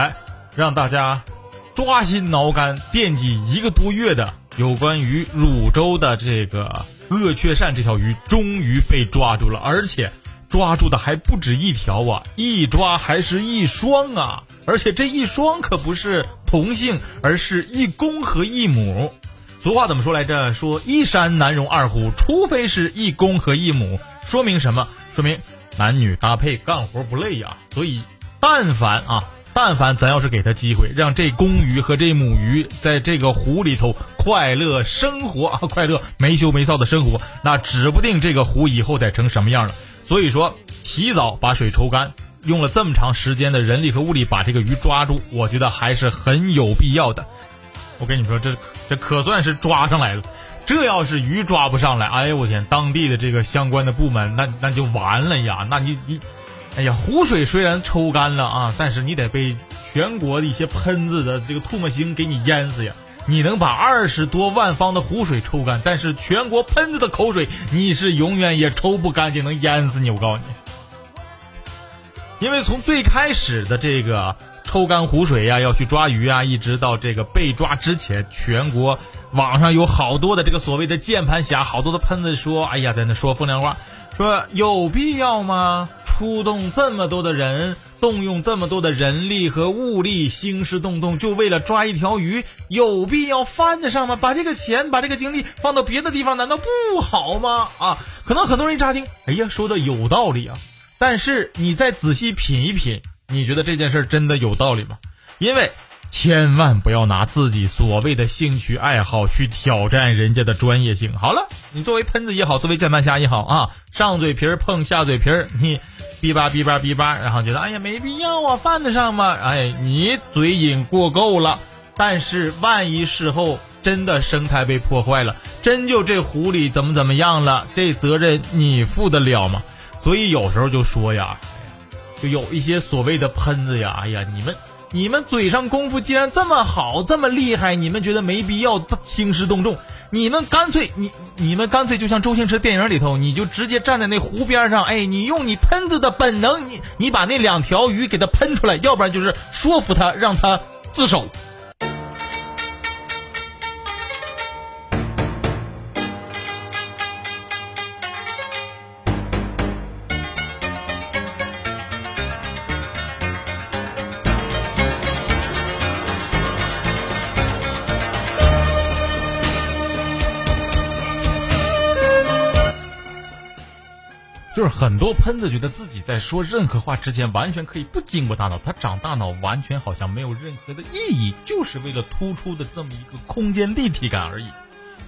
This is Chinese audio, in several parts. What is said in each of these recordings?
哎，让大家抓心挠肝、惦记一个多月的有关于汝州的这个鳄雀鳝这条鱼，终于被抓住了，而且抓住的还不止一条啊，一抓还是一双啊！而且这一双可不是同性，而是一公和一母。俗话怎么说来着？说一山难容二虎，除非是一公和一母。说明什么？说明男女搭配干活不累呀。所以，但凡啊，但凡咱要是给他机会，让这公鱼和这母鱼在这个湖里头快乐生活 啊，快乐没羞没臊的生活，那指不定这个湖以后得成什么样了。所以说，提早把水抽干。用了这么长时间的人力和物力把这个鱼抓住，我觉得还是很有必要的。我跟你说，这这可算是抓上来了。这要是鱼抓不上来，哎呀我天，当地的这个相关的部门那那就完了呀！那你你，哎呀，湖水虽然抽干了啊，但是你得被全国的一些喷子的这个唾沫星给你淹死呀！你能把二十多万方的湖水抽干，但是全国喷子的口水你是永远也抽不干净，能淹死你！我告诉你。因为从最开始的这个抽干湖水呀，要去抓鱼啊，一直到这个被抓之前，全国网上有好多的这个所谓的键盘侠，好多的喷子说：“哎呀，在那说风凉话，说有必要吗？出动这么多的人，动用这么多的人力和物力，兴师动众，就为了抓一条鱼，有必要犯得上吗？把这个钱，把这个精力放到别的地方，难道不好吗？啊，可能很多人一乍听，哎呀，说的有道理啊。”但是你再仔细品一品，你觉得这件事真的有道理吗？因为千万不要拿自己所谓的兴趣爱好去挑战人家的专业性。好了，你作为喷子也好，作为键盘侠也好啊，上嘴皮儿碰下嘴皮儿，你哔吧哔吧哔吧，然后觉得哎呀没必要啊，犯得上吗？哎，你嘴瘾过够了。但是万一事后真的生态被破坏了，真就这湖里怎么怎么样了，这责任你负得了吗？所以有时候就说呀，就有一些所谓的喷子呀，哎呀，你们你们嘴上功夫既然这么好，这么厉害，你们觉得没必要兴师动众，你们干脆你你们干脆就像周星驰电影里头，你就直接站在那湖边上，哎，你用你喷子的本能，你你把那两条鱼给它喷出来，要不然就是说服他让他自首。就是很多喷子觉得自己在说任何话之前，完全可以不经过大脑，他长大脑完全好像没有任何的意义，就是为了突出的这么一个空间立体感而已。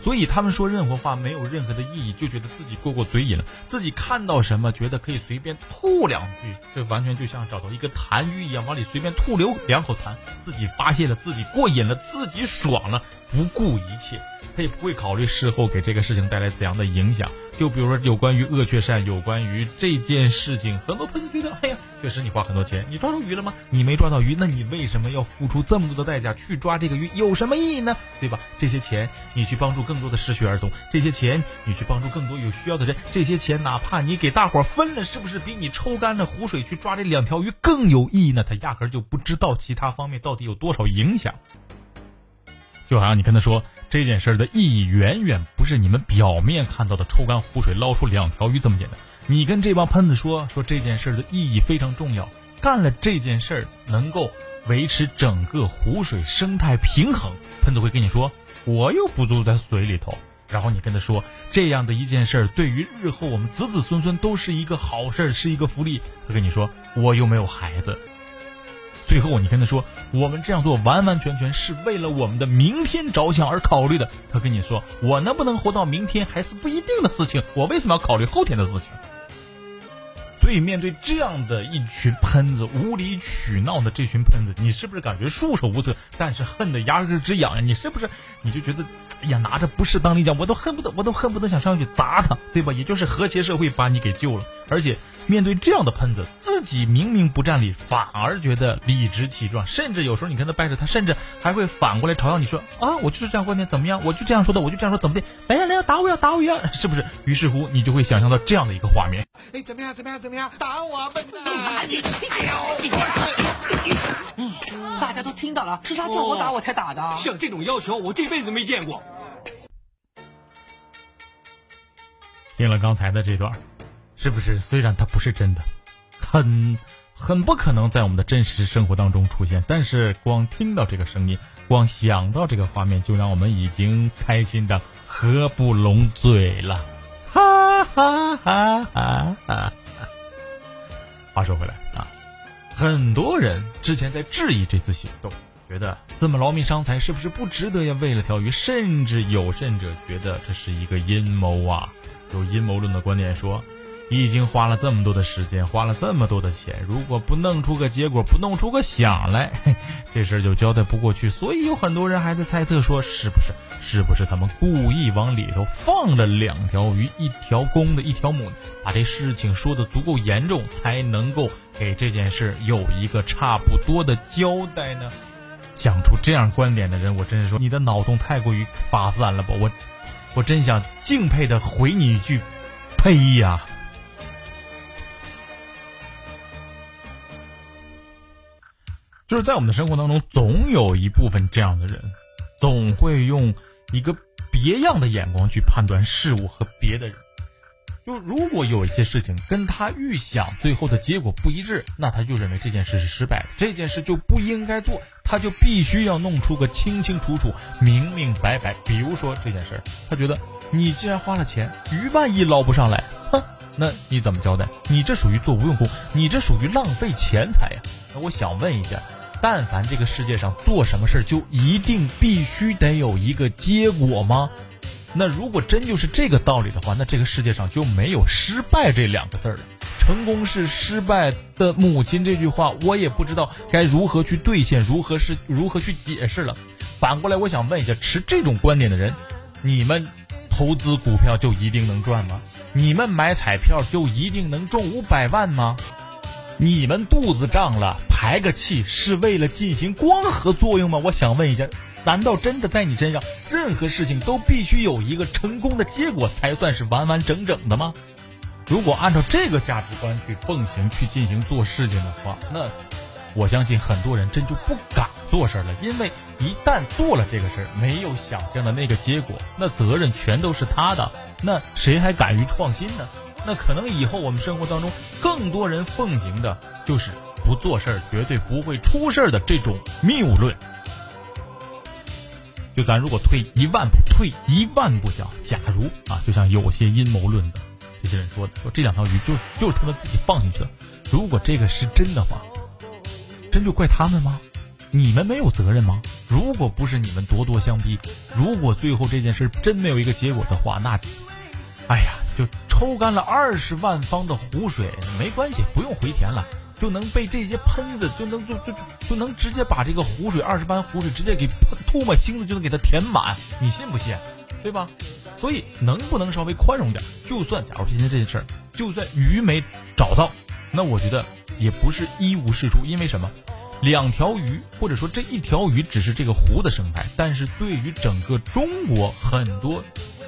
所以他们说任何话没有任何的意义，就觉得自己过过嘴瘾了，自己看到什么觉得可以随便吐两句，这完全就像找到一个痰盂一样，往里随便吐流两口痰，自己发泄了，自己过瘾了，自己爽了，不顾一切。他也不会考虑事后给这个事情带来怎样的影响。就比如说，有关于鳄雀鳝，有关于这件事情，很多朋友觉得，哎呀，确实你花很多钱，你抓住鱼了吗？你没抓到鱼，那你为什么要付出这么多的代价去抓这个鱼？有什么意义呢？对吧？这些钱你去帮助更多的失学儿童，这些钱你去帮助更多有需要的人，这些钱哪怕你给大伙分了，是不是比你抽干了湖水去抓这两条鱼更有意义呢？他压根就不知道其他方面到底有多少影响。就好像你跟他说这件事的意义远远不是你们表面看到的抽干湖水捞出两条鱼这么简单。你跟这帮喷子说说这件事的意义非常重要，干了这件事能够维持整个湖水生态平衡。喷子会跟你说我又不住在水里头，然后你跟他说这样的一件事对于日后我们子子孙孙都是一个好事，是一个福利。他跟你说我又没有孩子。最后，你跟他说，我们这样做完完全全是为了我们的明天着想而考虑的。他跟你说，我能不能活到明天还是不一定的事情，我为什么要考虑后天的事情？所以，面对这样的一群喷子，无理取闹的这群喷子，你是不是感觉束手无策？但是恨得牙根直痒呀！你是不是你就觉得，哎呀，拿着不是当利剑，我都恨不得，我都恨不得想上去砸他，对吧？也就是和谐社会把你给救了，而且。面对这样的喷子，自己明明不占理，反而觉得理直气壮，甚至有时候你跟他掰扯，他甚至还会反过来嘲笑你说啊，我就是这样观点，怎么样？我就这样说的，我就这样说，怎么的？来呀来呀，打我呀打我呀，是不是？于是乎，你就会想象到这样的一个画面。哎，怎么样？怎么样？怎么样？打我，笨蛋！大家都听到了，是他叫我打我才打的。像这种要求，我这辈子没见过。听了刚才的这段，是不是虽然它不是真的，很很不可能在我们的真实生活当中出现，但是光听到这个声音，光想到这个画面，就让我们已经开心的合不拢嘴了，哈哈哈哈哈！话说回来啊，很多人之前在质疑这次行动，觉得这么劳民伤财是不是不值得呀？为了条鱼，甚至有甚者觉得这是一个阴谋啊！有阴谋论的观点说，你已经花了这么多的时间，花了这么多的钱，如果不弄出个结果，不弄出个响来，这事儿就交代不过去。所以有很多人还在猜测说，是不是是不是他们故意往里头放了两条鱼，一条公的，一条母的，把这事情说的足够严重，才能够给这件事有一个差不多的交代呢？想出这样观点的人，我真是说你的脑洞太过于发散了吧？我。我真想敬佩的回你一句：“呸呀！”就是在我们的生活当中，总有一部分这样的人，总会用一个别样的眼光去判断事物和别的人。就如果有一些事情跟他预想最后的结果不一致，那他就认为这件事是失败的，这件事就不应该做，他就必须要弄出个清清楚楚、明明白白。比如说这件事，他觉得你既然花了钱，鱼万一捞不上来，哼，那你怎么交代？你这属于做无用功，你这属于浪费钱财呀。那我想问一下，但凡这个世界上做什么事儿就一定必须得有一个结果吗？那如果真就是这个道理的话，那这个世界上就没有失败这两个字儿了。成功是失败的母亲这句话，我也不知道该如何去兑现，如何是如何去解释了。反过来，我想问一下，持这种观点的人，你们投资股票就一定能赚吗？你们买彩票就一定能中五百万吗？你们肚子胀了排个气是为了进行光合作用吗？我想问一下。难道真的在你身上，任何事情都必须有一个成功的结果才算是完完整整的吗？如果按照这个价值观去奉行、去进行做事情的话，那我相信很多人真就不敢做事了。因为一旦做了这个事儿，没有想象的那个结果，那责任全都是他的。那谁还敢于创新呢？那可能以后我们生活当中更多人奉行的就是不做事儿绝对不会出事儿的这种谬论。就咱如果退一万步，退一万步讲，假如啊，就像有些阴谋论的这些人说的，说这两条鱼就就是他们自己放进去的。如果这个是真的话，真就怪他们吗？你们没有责任吗？如果不是你们咄咄相逼，如果最后这件事真没有一个结果的话，那，哎呀，就抽干了二十万方的湖水，没关系，不用回填了。就能被这些喷子就能就就就能直接把这个湖水二十番湖水直接给吐沫星子就能给它填满，你信不信？对吧？所以能不能稍微宽容点？就算假如今天这件事儿，就算鱼没找到，那我觉得也不是一无是处。因为什么？两条鱼或者说这一条鱼只是这个湖的生态，但是对于整个中国很多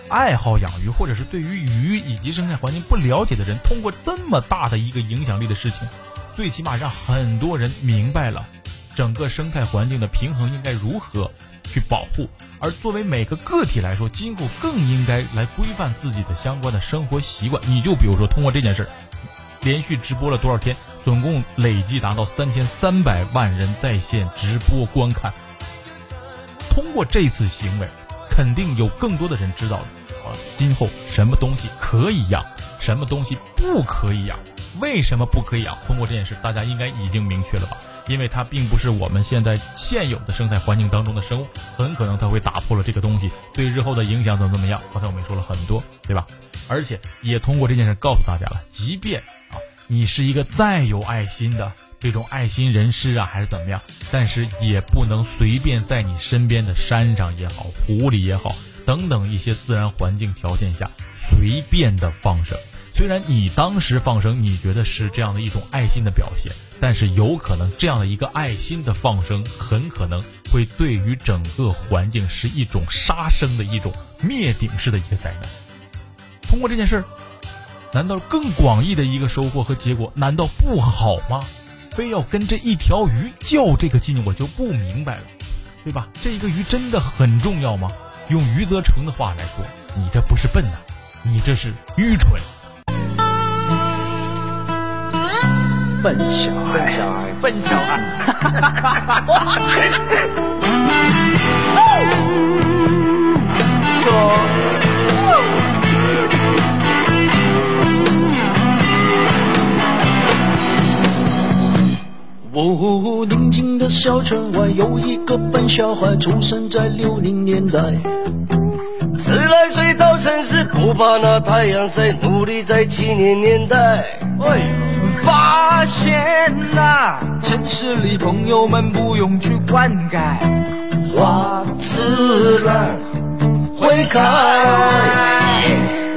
爱好养鱼或者是对于鱼以及生态环境不了解的人，通过这么大的一个影响力的事情。最起码让很多人明白了，整个生态环境的平衡应该如何去保护。而作为每个个体来说，今后更应该来规范自己的相关的生活习惯。你就比如说，通过这件事，连续直播了多少天，总共累计达到三千三百万人在线直播观看。通过这次行为，肯定有更多的人知道，啊，今后什么东西可以养，什么东西不可以养。为什么不可以养？通过这件事，大家应该已经明确了吧？因为它并不是我们现在现有的生态环境当中的生物，很可能它会打破了这个东西，对日后的影响怎么怎么样？刚才我们说了很多，对吧？而且也通过这件事告诉大家了，即便啊，你是一个再有爱心的这种爱心人士啊，还是怎么样，但是也不能随便在你身边的山上也好、湖里也好等等一些自然环境条件下随便的放生。虽然你当时放生，你觉得是这样的一种爱心的表现，但是有可能这样的一个爱心的放生，很可能会对于整个环境是一种杀生的一种灭顶式的一个灾难。通过这件事儿，难道更广义的一个收获和结果难道不好吗？非要跟这一条鱼较这个劲，我就不明白了，对吧？这一个鱼真的很重要吗？用余则成的话来说，你这不是笨呐，你这是愚蠢。笨小孩，笨小孩，哦，宁静的小村外有一个笨小孩，出生在六零年代。十来岁到城市，不怕那太阳晒，努力在七零年代。发现呐、城市里朋友们不用去灌溉，花自然会开。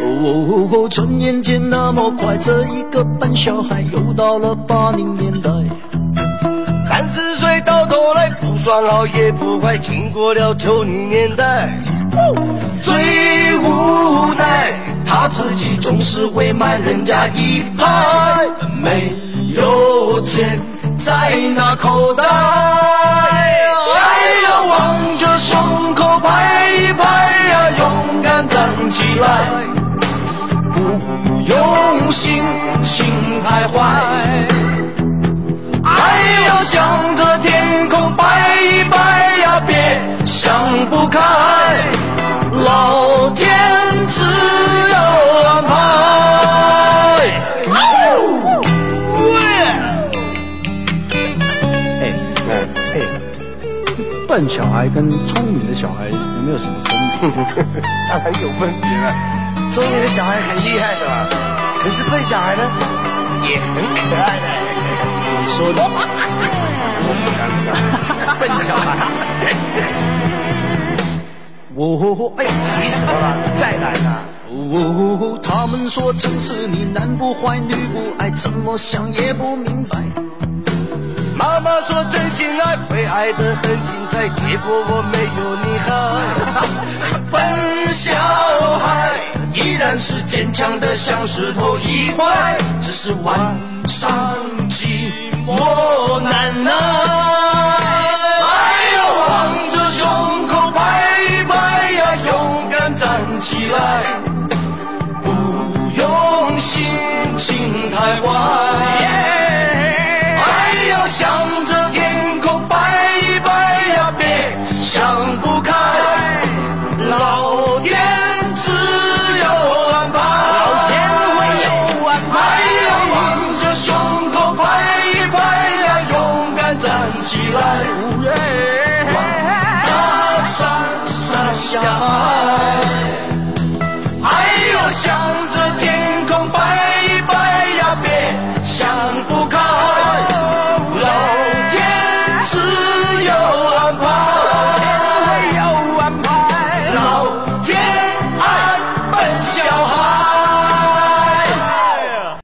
哦，转眼间那么快，这一个笨小孩又到了八零年代。三十岁到头来，不算好也不坏，经过了九零年代。最无奈，他自己总是会慢人家一拍，没有钱在那口袋。哎呀，望着胸口拍一拍呀，勇敢站起来，不用心情太坏。哎呀，想不开，老天自有安排。哎，哎，笨小孩跟聪明的小孩有没有什么分别？当然有分别了，聪明的小孩很厉害的，可是笨小孩呢，也很可爱的。你说的，笨小孩。哦，哎，急什么了？再来啊！哦，他们说城市里男不坏女不爱，怎么想也不明白。妈妈说真心爱会爱得很精彩，结果我没有你好。笨小孩依然是坚强的像石头一块，只是晚上寂寞难耐。起来，不用心情太坏。哎呦，向着天空拜一拜呀，别想不开。老天自有安排，老天自有安排。哎呦，望着胸口拍一拍呀，勇敢站起来。哎，上上下下。